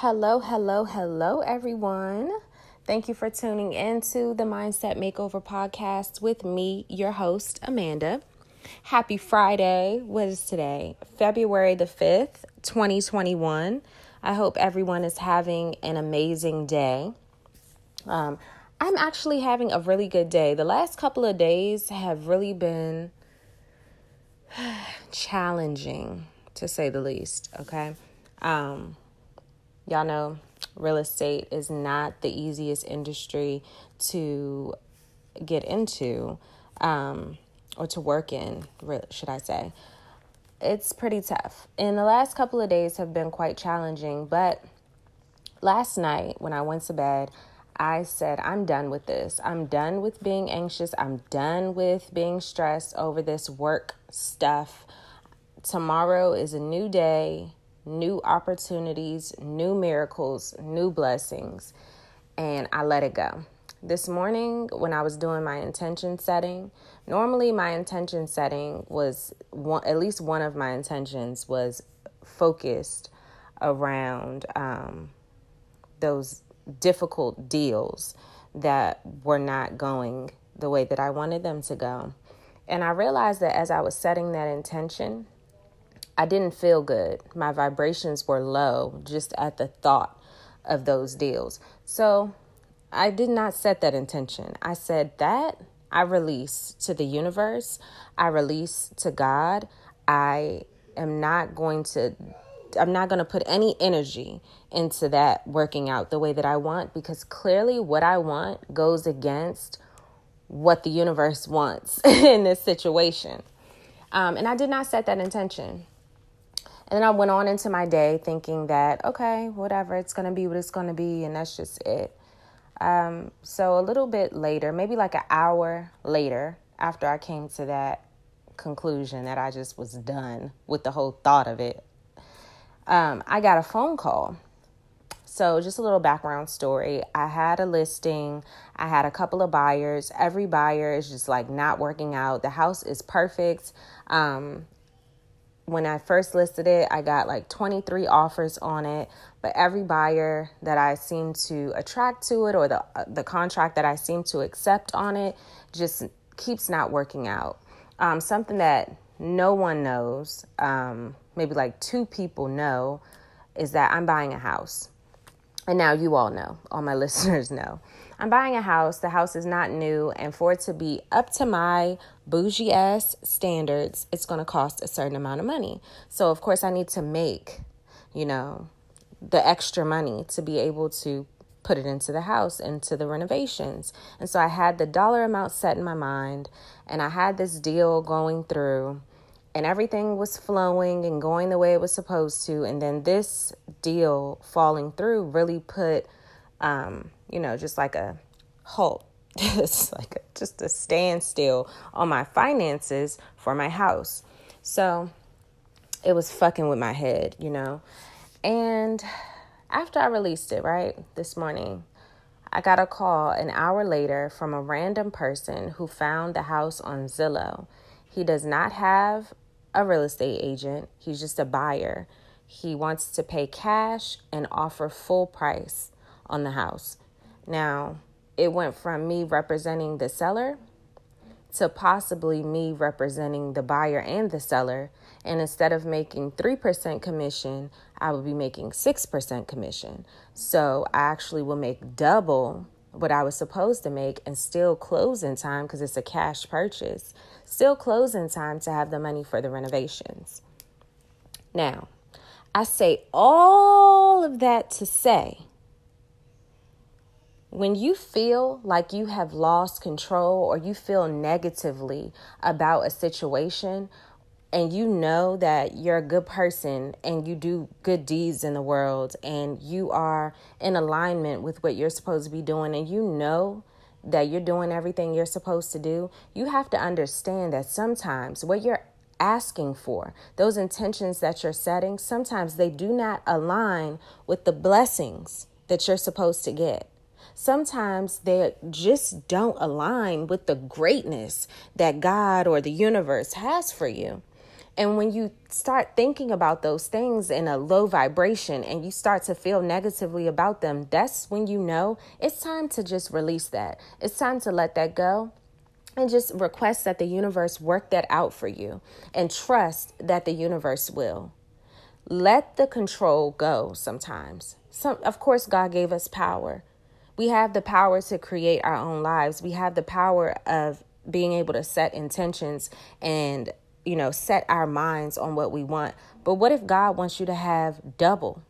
Hello, hello, hello, everyone. Thank you for tuning in to the Mindset Makeover podcast with me, your host, Amanda. Happy Friday. What is today? February the 5th, 2021. I hope everyone is having an amazing day. Um, I'm actually having a really good day. The last couple of days have really been challenging, to say the least, okay? Um, Y'all know real estate is not the easiest industry to get into um, or to work in, should I say. It's pretty tough. And the last couple of days have been quite challenging, but last night when I went to bed, I said, I'm done with this. I'm done with being anxious. I'm done with being stressed over this work stuff. Tomorrow is a new day new opportunities, new miracles, new blessings, and I let it go. This morning, when I was doing my intention setting, normally my intention setting was one, at least one of my intentions was focused around um, those difficult deals that were not going the way that I wanted them to go. And I realized that as I was setting that intention, I didn't feel good. My vibrations were low just at the thought of those deals. So I did not set that intention. I said that I release to the universe, I release to God. I am not going to I'm not going to put any energy into that working out the way that I want because clearly what I want goes against what the universe wants in this situation. Um, and I did not set that intention. And then I went on into my day thinking that, okay, whatever, it's going to be what it's going to be, and that's just it. Um, so a little bit later, maybe like an hour later, after I came to that conclusion that I just was done with the whole thought of it, um, I got a phone call. So, just a little background story. I had a listing, I had a couple of buyers. Every buyer is just like not working out. The house is perfect. Um, when I first listed it, I got like 23 offers on it, but every buyer that I seem to attract to it or the the contract that I seem to accept on it just keeps not working out. Um, something that no one knows, um, maybe like two people know, is that I'm buying a house. And now you all know, all my listeners know. I'm buying a house. The house is not new, and for it to be up to my bougie ass standards, it's going to cost a certain amount of money. So, of course, I need to make, you know, the extra money to be able to put it into the house, into the renovations. And so I had the dollar amount set in my mind, and I had this deal going through, and everything was flowing and going the way it was supposed to. And then this deal falling through really put, um, you know, just like a halt. like a, just a standstill on my finances for my house. So it was fucking with my head, you know. And after I released it, right, this morning, I got a call an hour later from a random person who found the house on Zillow. He does not have a real estate agent, he's just a buyer. He wants to pay cash and offer full price on the house. Now, it went from me representing the seller to possibly me representing the buyer and the seller. And instead of making 3% commission, I would be making 6% commission. So I actually will make double what I was supposed to make and still close in time because it's a cash purchase. Still close in time to have the money for the renovations. Now, I say all of that to say when you feel like you have lost control or you feel negatively about a situation and you know that you're a good person and you do good deeds in the world and you are in alignment with what you're supposed to be doing and you know that you're doing everything you're supposed to do, you have to understand that sometimes what you're asking for, those intentions that you're setting, sometimes they do not align with the blessings that you're supposed to get sometimes they just don't align with the greatness that God or the universe has for you. And when you start thinking about those things in a low vibration and you start to feel negatively about them, that's when you know it's time to just release that. It's time to let that go and just request that the universe work that out for you and trust that the universe will. Let the control go sometimes. Some of course God gave us power. We have the power to create our own lives. We have the power of being able to set intentions and you know, set our minds on what we want. But what if God wants you to have double?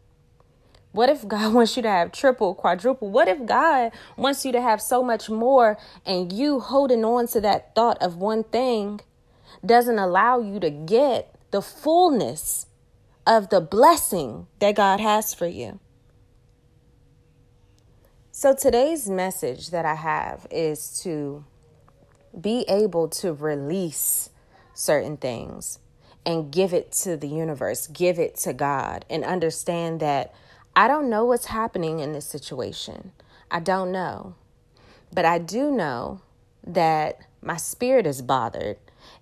What if God wants you to have triple, quadruple? What if God wants you to have so much more and you holding on to that thought of one thing doesn't allow you to get the fullness of the blessing that God has for you? So today's message that I have is to be able to release certain things and give it to the universe, give it to God, and understand that I don't know what's happening in this situation. I don't know. But I do know that my spirit is bothered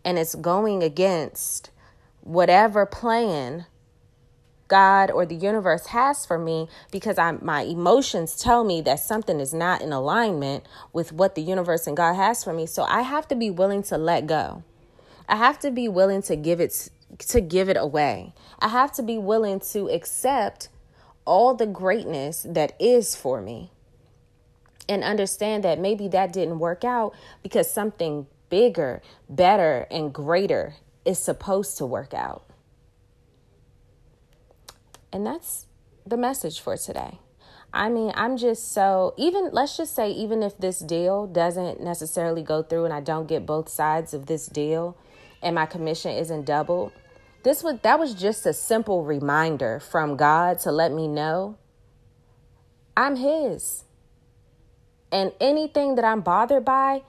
and it's going against whatever plan God or the universe has for me because I my emotions tell me that something is not in alignment with what the universe and God has for me. So I have to be willing to let go. I have to be willing to give it to give it away. I have to be willing to accept all the greatness that is for me and understand that maybe that didn't work out because something bigger, better, and greater is supposed to work out. And that's the message for today. I mean, I'm just so, even, let's just say, even if this deal doesn't necessarily go through and I don't get both sides of this deal, and my commission isn't doubled. This was that was just a simple reminder from God to let me know I'm his. And anything that I'm bothered by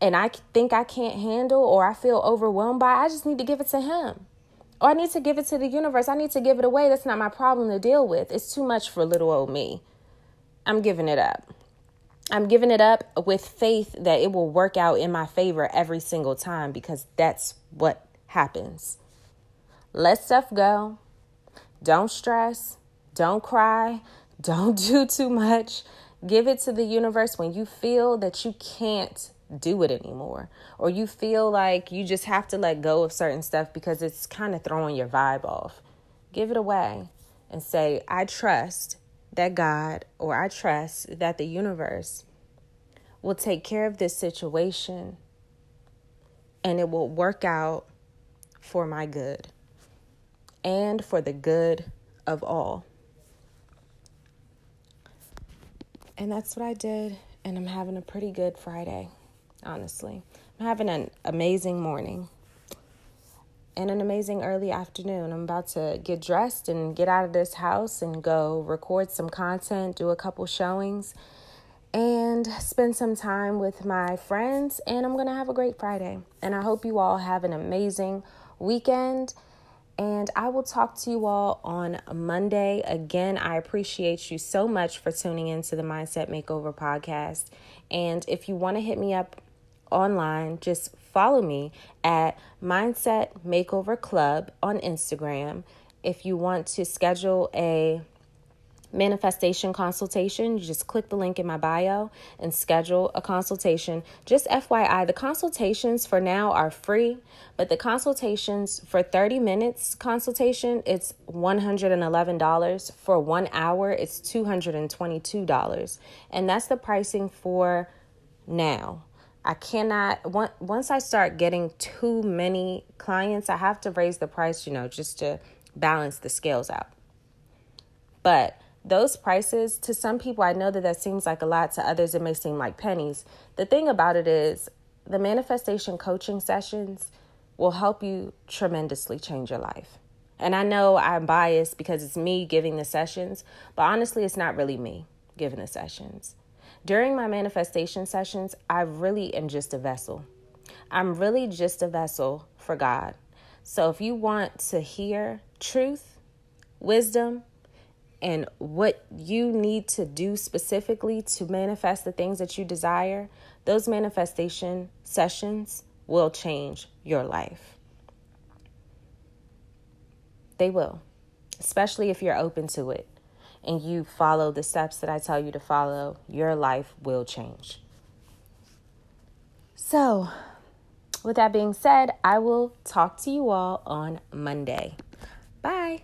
and I think I can't handle or I feel overwhelmed by, I just need to give it to him. Or I need to give it to the universe. I need to give it away. That's not my problem to deal with. It's too much for little old me. I'm giving it up. I'm giving it up with faith that it will work out in my favor every single time because that's what happens. Let stuff go. Don't stress. Don't cry. Don't do too much. Give it to the universe when you feel that you can't do it anymore or you feel like you just have to let go of certain stuff because it's kind of throwing your vibe off. Give it away and say, I trust that God or I trust that the universe will take care of this situation and it will work out for my good and for the good of all. And that's what I did. And I'm having a pretty good Friday, honestly. I'm having an amazing morning and an amazing early afternoon. I'm about to get dressed and get out of this house and go record some content, do a couple showings, and spend some time with my friends. And I'm going to have a great Friday. And I hope you all have an amazing weekend. And I will talk to you all on Monday. Again, I appreciate you so much for tuning into the Mindset Makeover podcast. And if you want to hit me up online, just follow me at Mindset Makeover Club on Instagram. If you want to schedule a manifestation consultation, you just click the link in my bio and schedule a consultation. Just FYI, the consultations for now are free, but the consultations for 30 minutes consultation, it's $111. For 1 hour, it's $222. And that's the pricing for now. I cannot once I start getting too many clients, I have to raise the price, you know, just to balance the scales out. But those prices to some people, I know that that seems like a lot. To others, it may seem like pennies. The thing about it is, the manifestation coaching sessions will help you tremendously change your life. And I know I'm biased because it's me giving the sessions, but honestly, it's not really me giving the sessions. During my manifestation sessions, I really am just a vessel. I'm really just a vessel for God. So if you want to hear truth, wisdom, and what you need to do specifically to manifest the things that you desire, those manifestation sessions will change your life. They will, especially if you're open to it and you follow the steps that I tell you to follow, your life will change. So, with that being said, I will talk to you all on Monday. Bye.